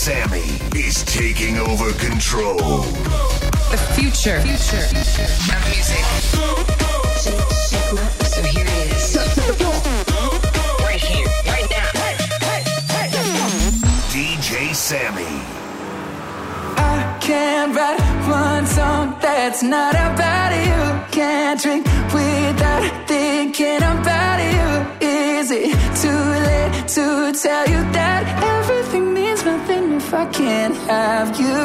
Sammy is taking over control. The future, future, future of music. So here it is. Right here, right now. DJ Sammy. I can't write one song that's not about you. Can't drink without thinking about you. Is it too late to tell you that everything? nothing if I can't have you.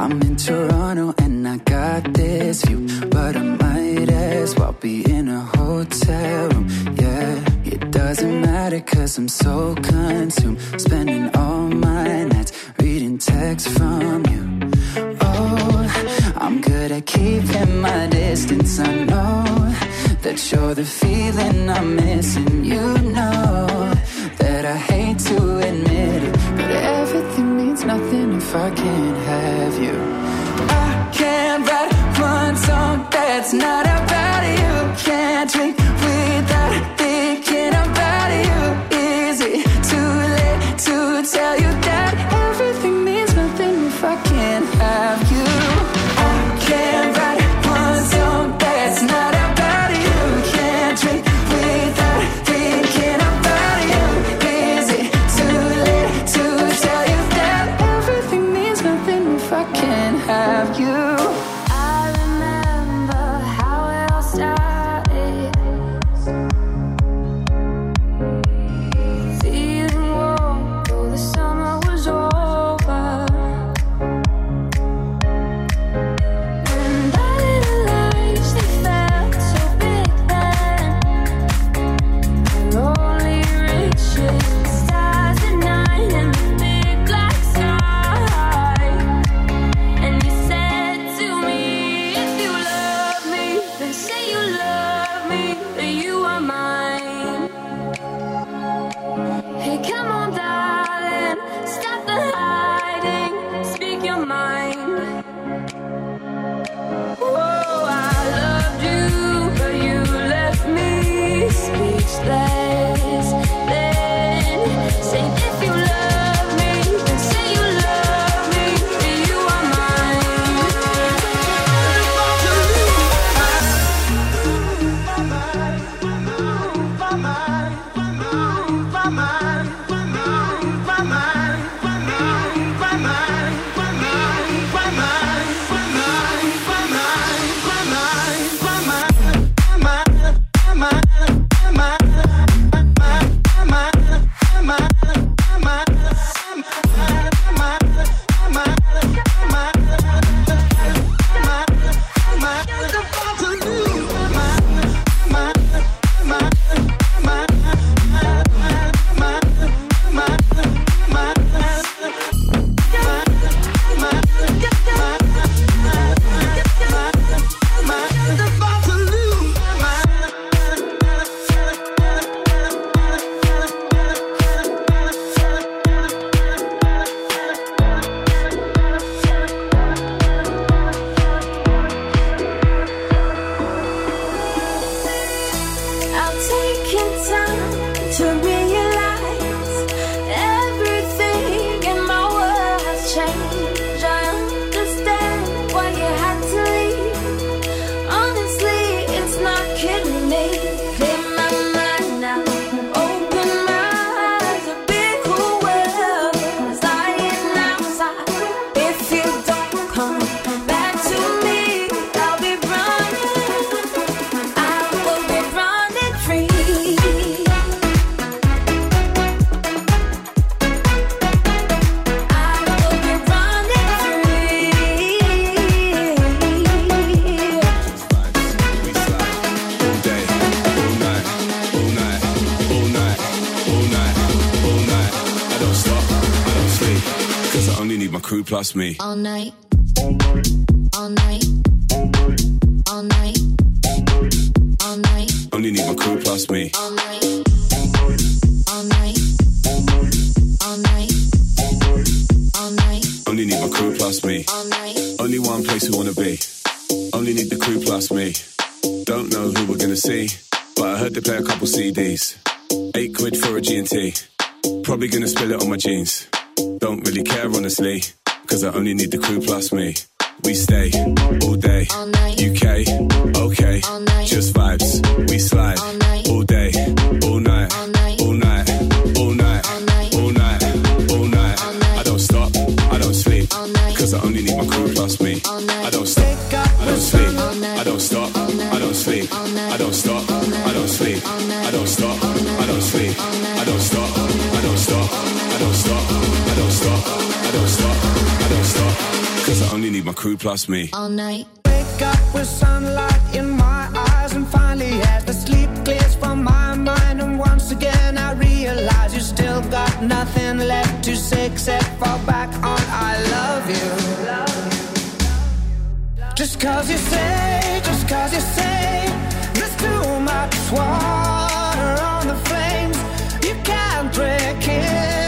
I'm in Toronto and I got this view, but I might as well be in a hotel room. Yeah, it doesn't matter cause I'm so consumed, spending all my nights reading texts from you. Oh, I'm good at keeping my distance, I know that you're the feeling I'm missing. You know that I hate to admit nothing if I can't have you. I can't write one song that's not about it. Trust me. All night. only need the crew plus me. Me. All night. Wake up with sunlight in my eyes, and finally, as the sleep clears from my mind, and once again I realize you still got nothing left to say except fall back on I love you. Just cause you say, just cause you say, there's too much water on the flames, you can't break it.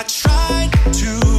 I tried to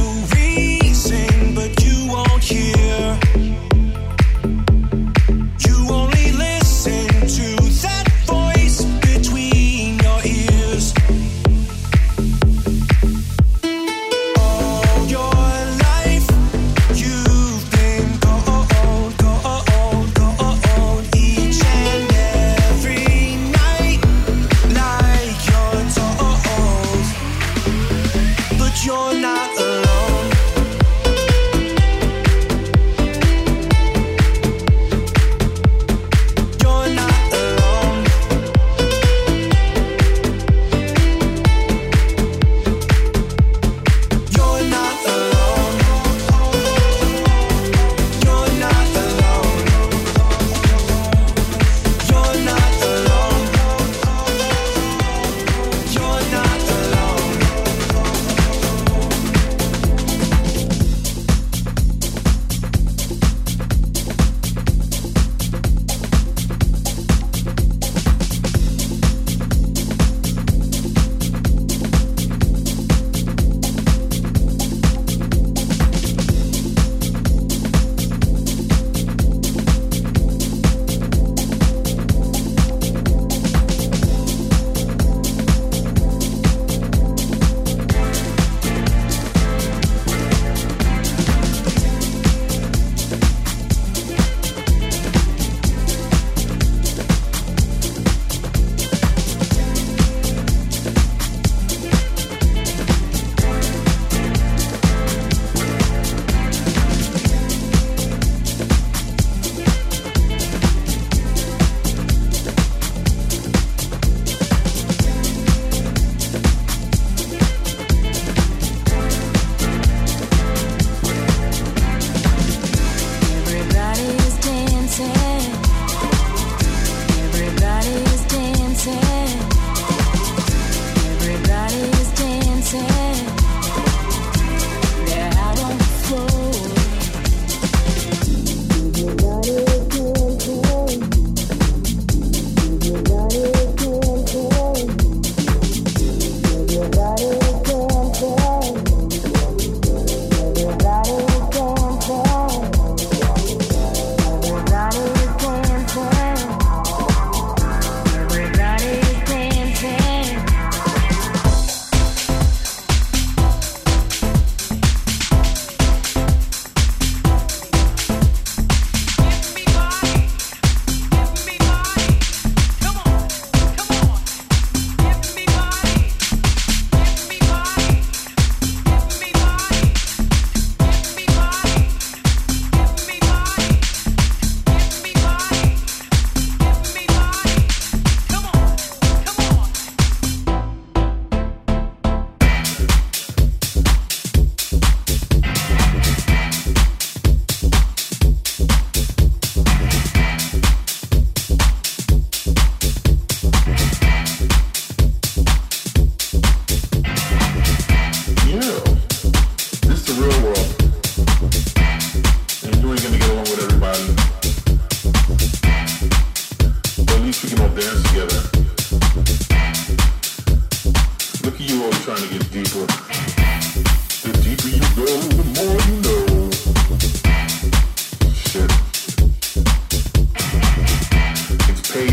I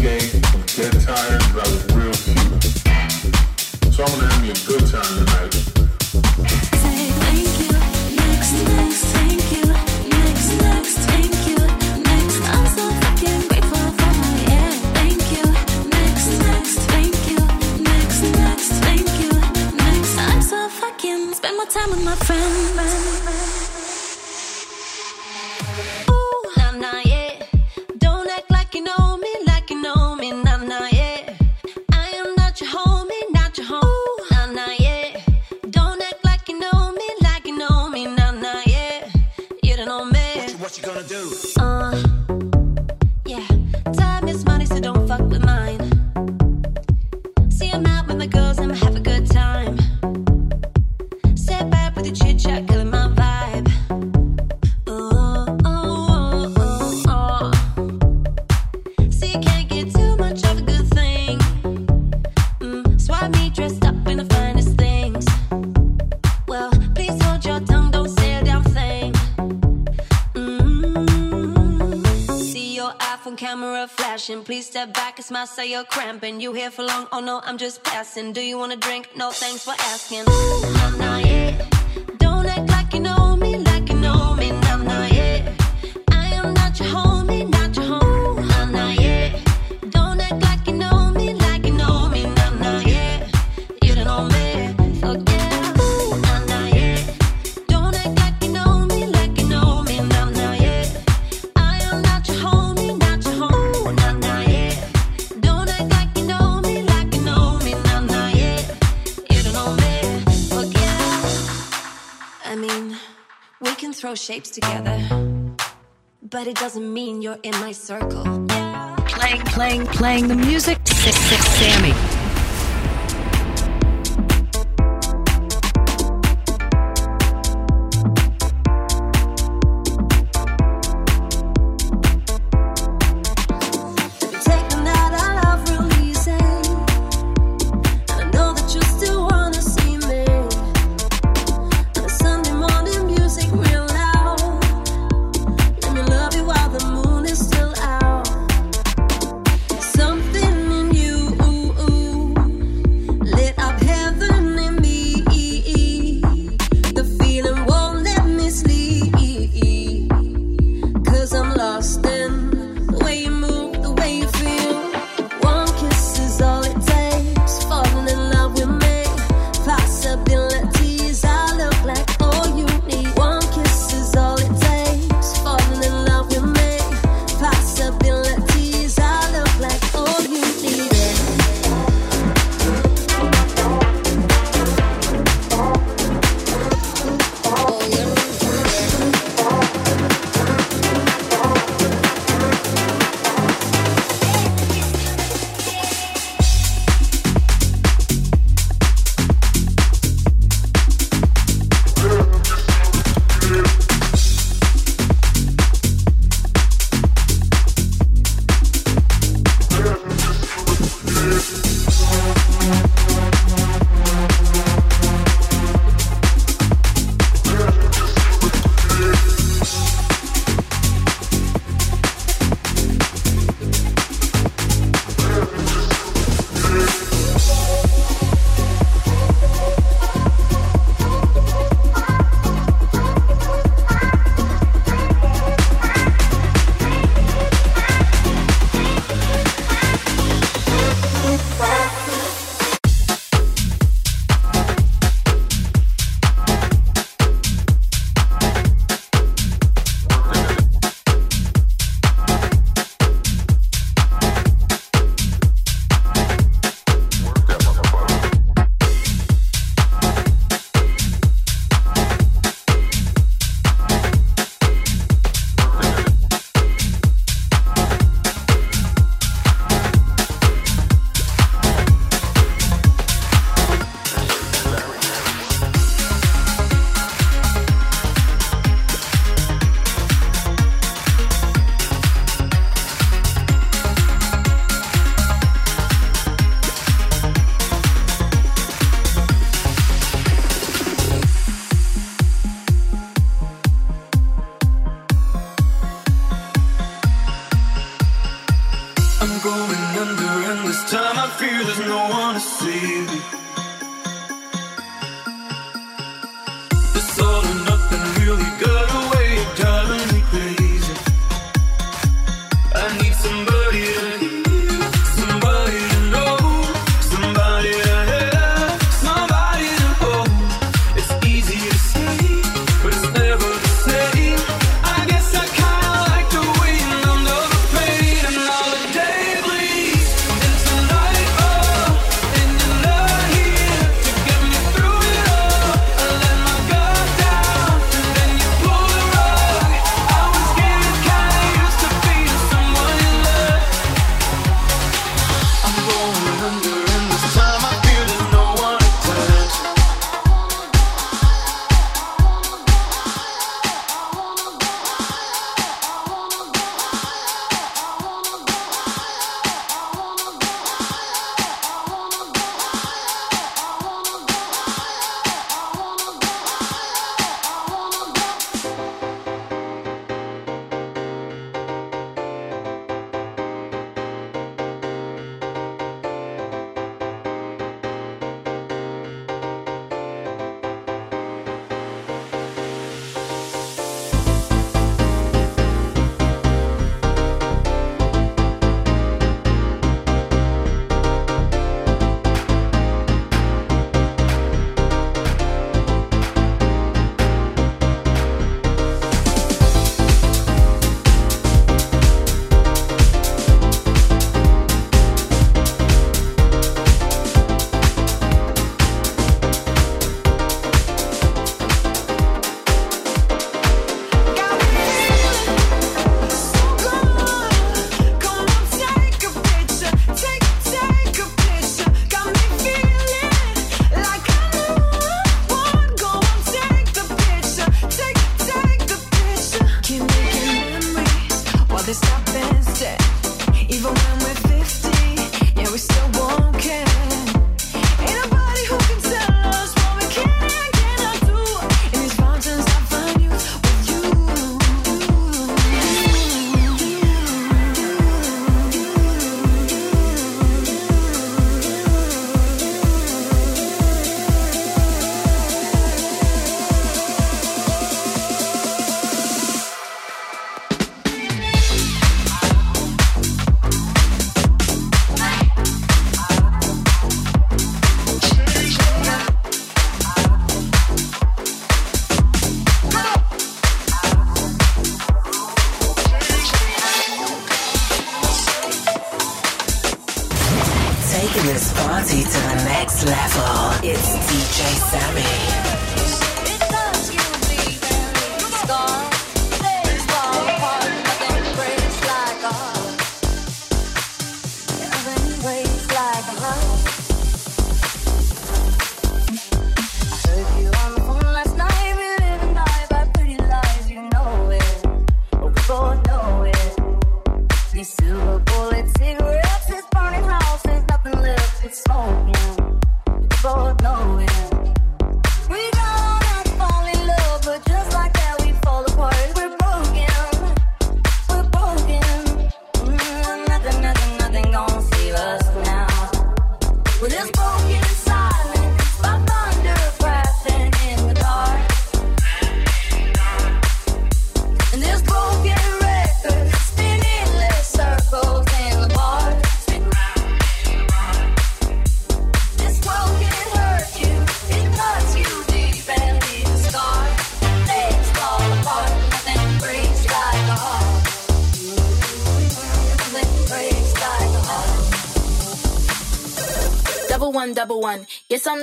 real. So I'm gonna have me a good time tonight. Thank you, next, next, thank you, next, next, thank you, next. I'm so fucking grateful for my. Thank you, next, next, thank you, next, next, thank you, next. I'm so fucking spend more time with my friends. say you're cramping. You here for long? Oh no, I'm just passing. Do you wanna drink? No, thanks for asking. We can throw shapes together, but it doesn't mean you're in my circle. Playing, playing, playing the music. Sammy.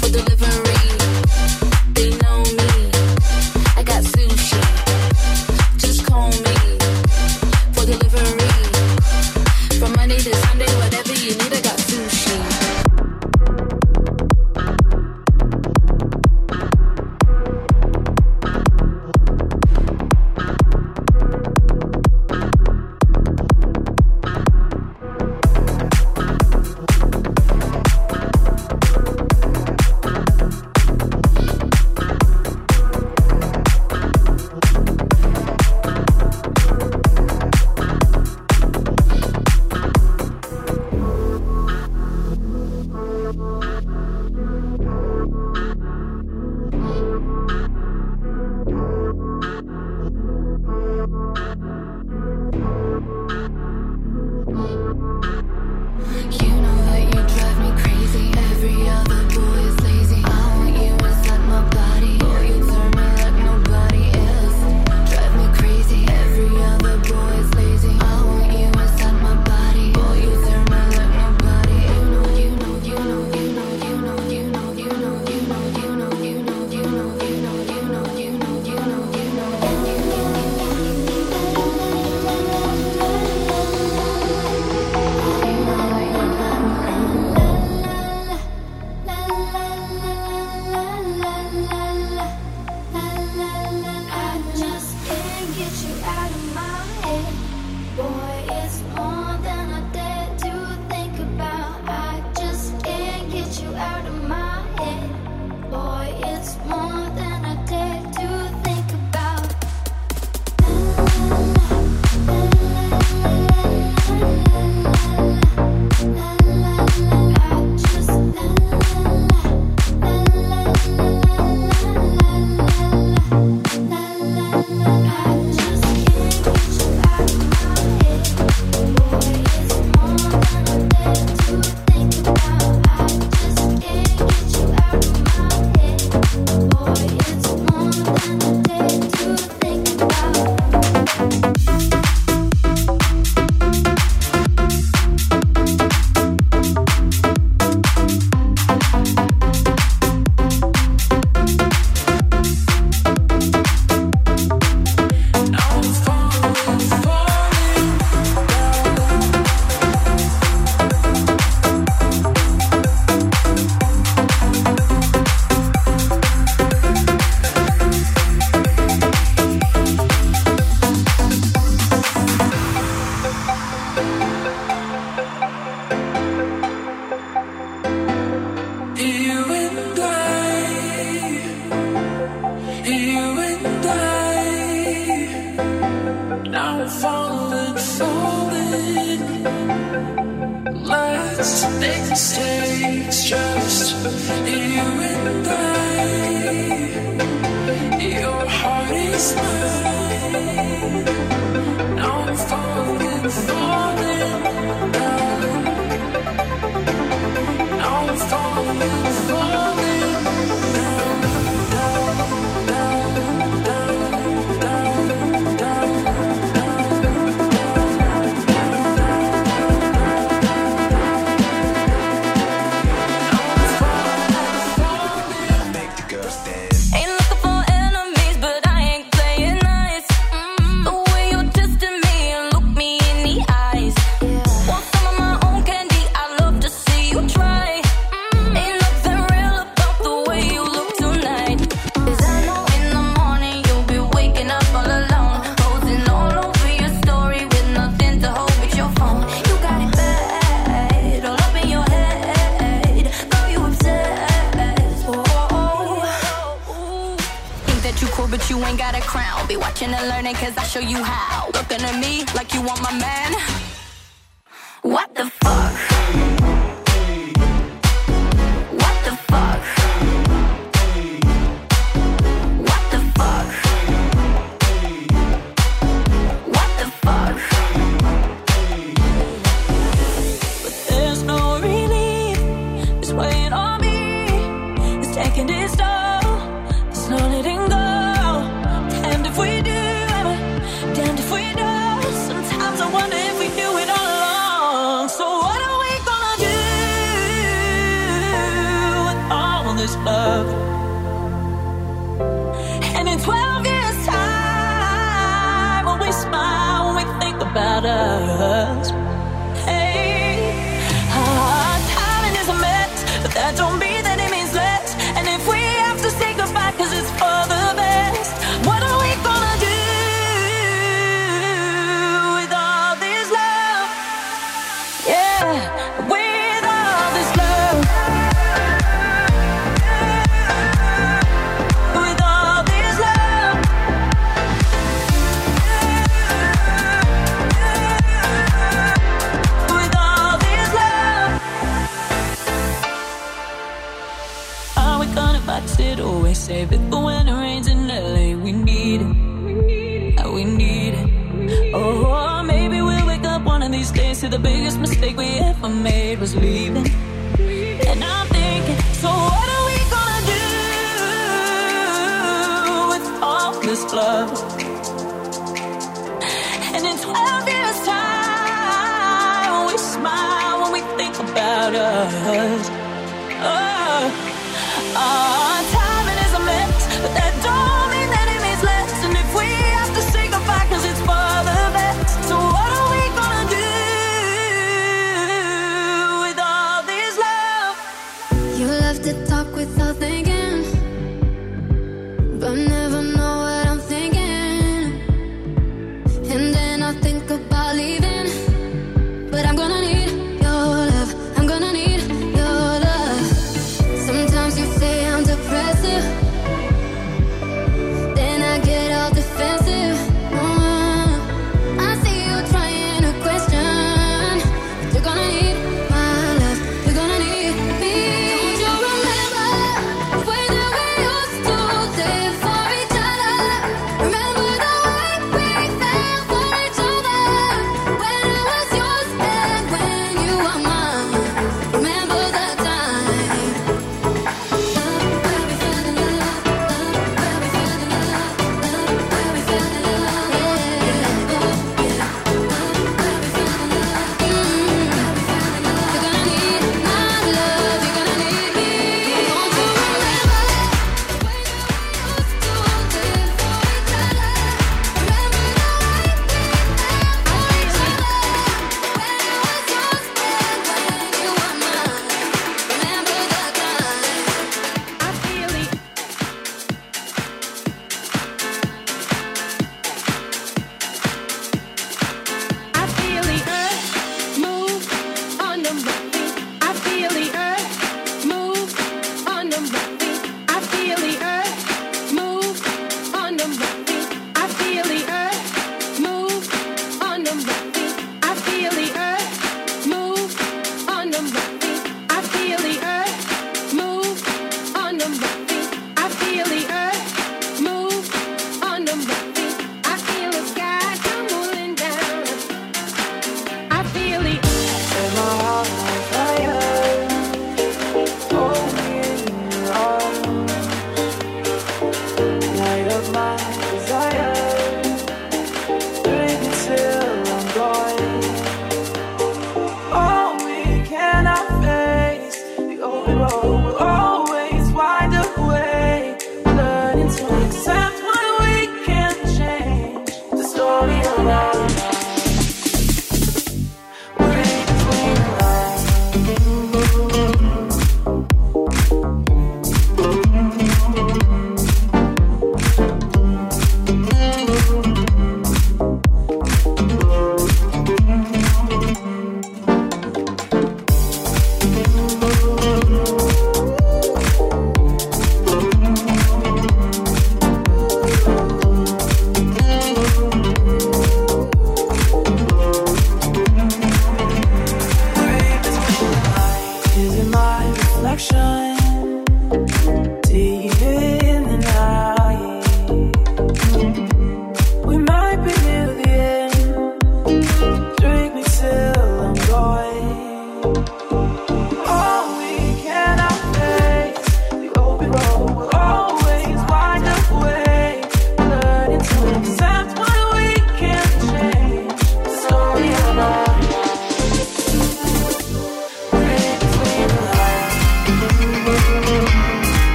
for delivering.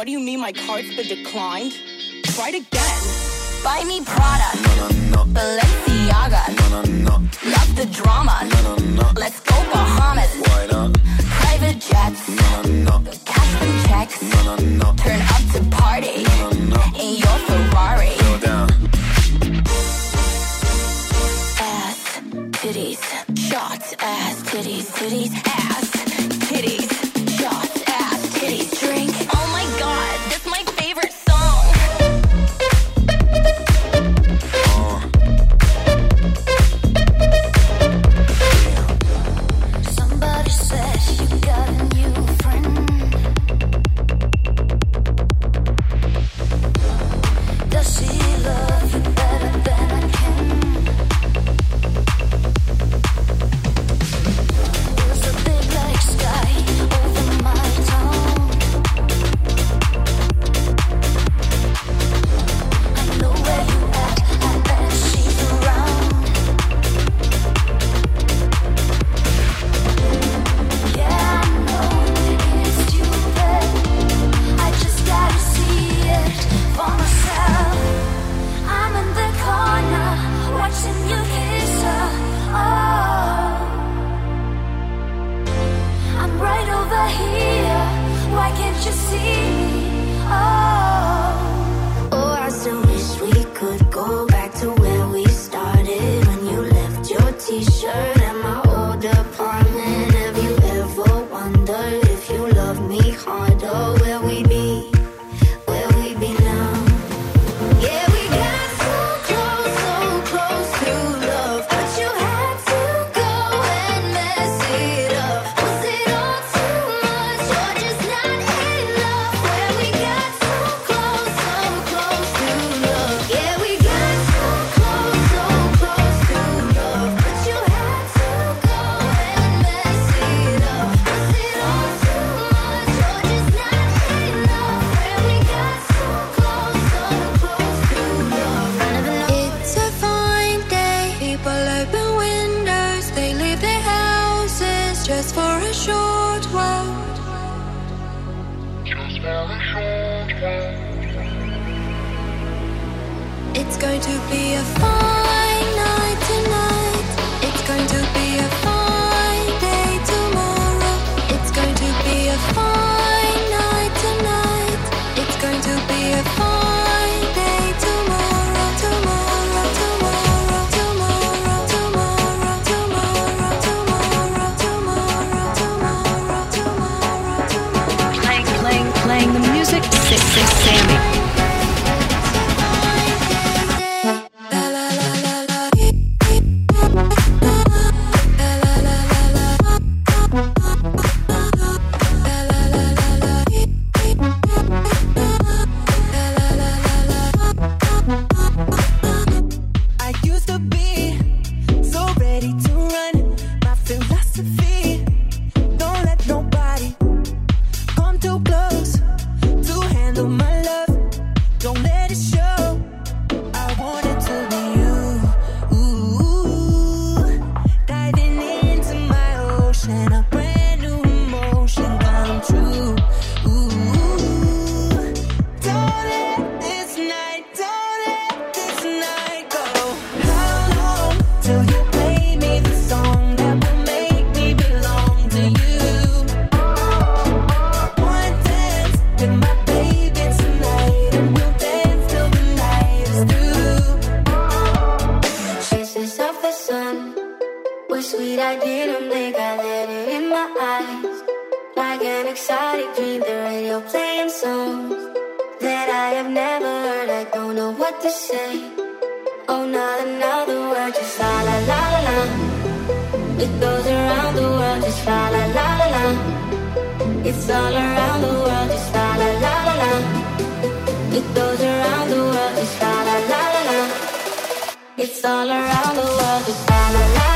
What do you mean my card's been declined? Try it again. Buy me Prada. No, no, no. Balenciaga. No, no, no. Love the drama. No, no, no. Let's go Bahamas. Why not? Private jets. No, no, no. Cash and checks. No, no, no. Turn up to party. No, no, no. In your Ferrari. Go down. Ass, titties, shots, ass, titties, titties, ass. exotic dream, the radio playing songs that I have never heard. I don't know what to say. Oh, not another word, just la la la la la. It goes around the world, just la la la la la. It's all around the world, just la la la la la. It goes around the world, just la la la la la. It's all around the world, just la la la.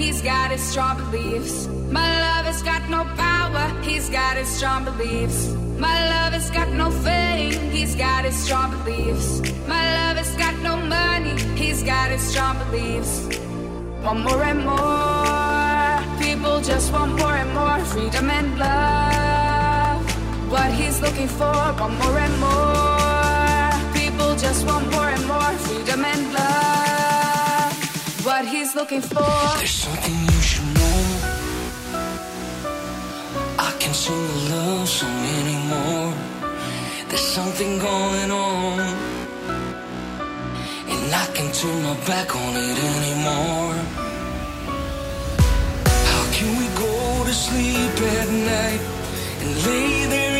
he's got his strong beliefs. My love has got no power, he's got his strong beliefs. My love has got no fame, he's got his strong beliefs. My love has got no money, he's got his strong beliefs. Want more and more, people just want more and more freedom and love. What he's looking for, want more and more, people just want more and more freedom and love. What he's looking for. There's something you should know. I can't sing a love song anymore. There's something going on. And I can't turn my back on it anymore. How can we go to sleep at night and lay there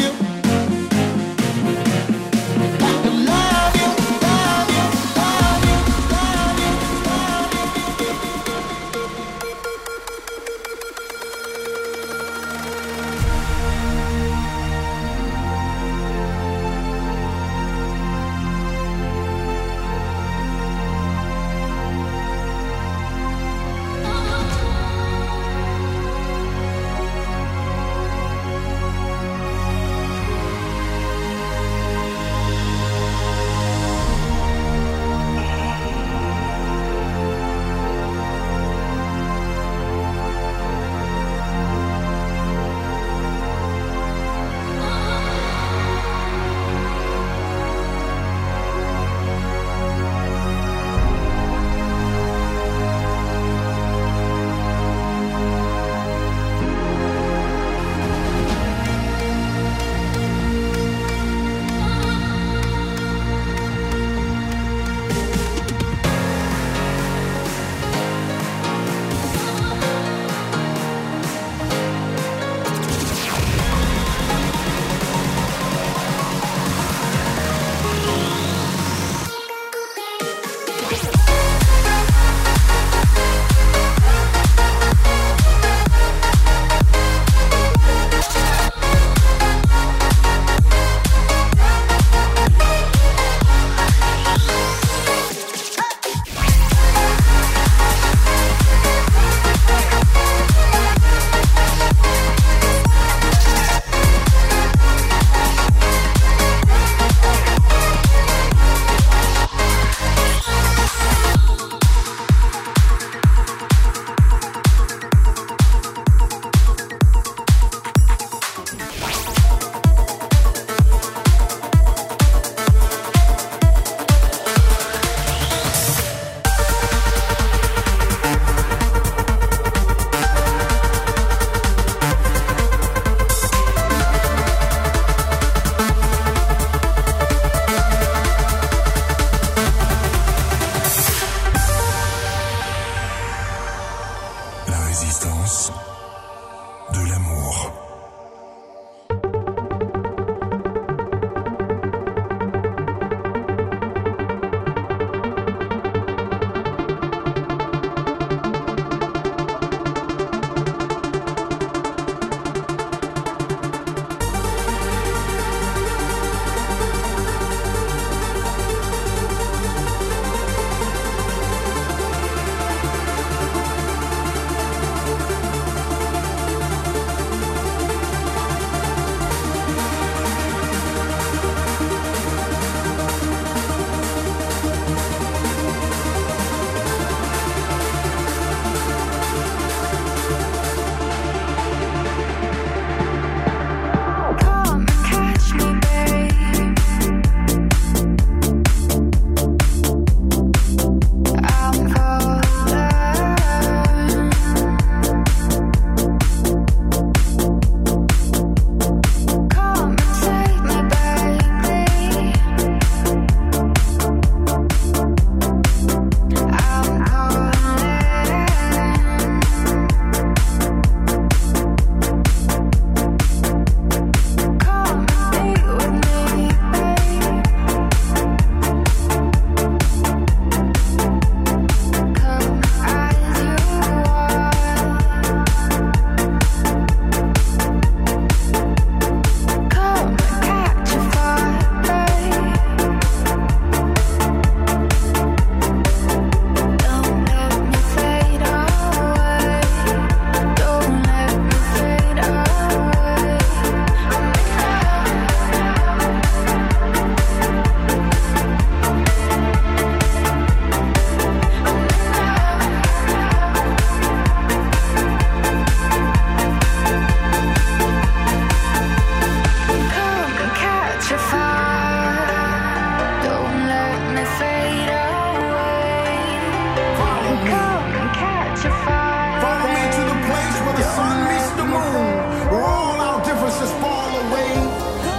Follow me to the place where the sun meets the moon, where all our differences fall away.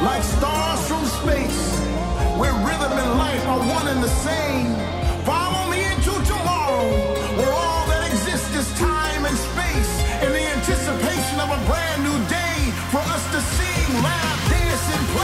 Like stars from space, where rhythm and life are one and the same. Follow me into tomorrow, where all that exists is time and space, in the anticipation of a brand new day for us to sing, live, dance, and.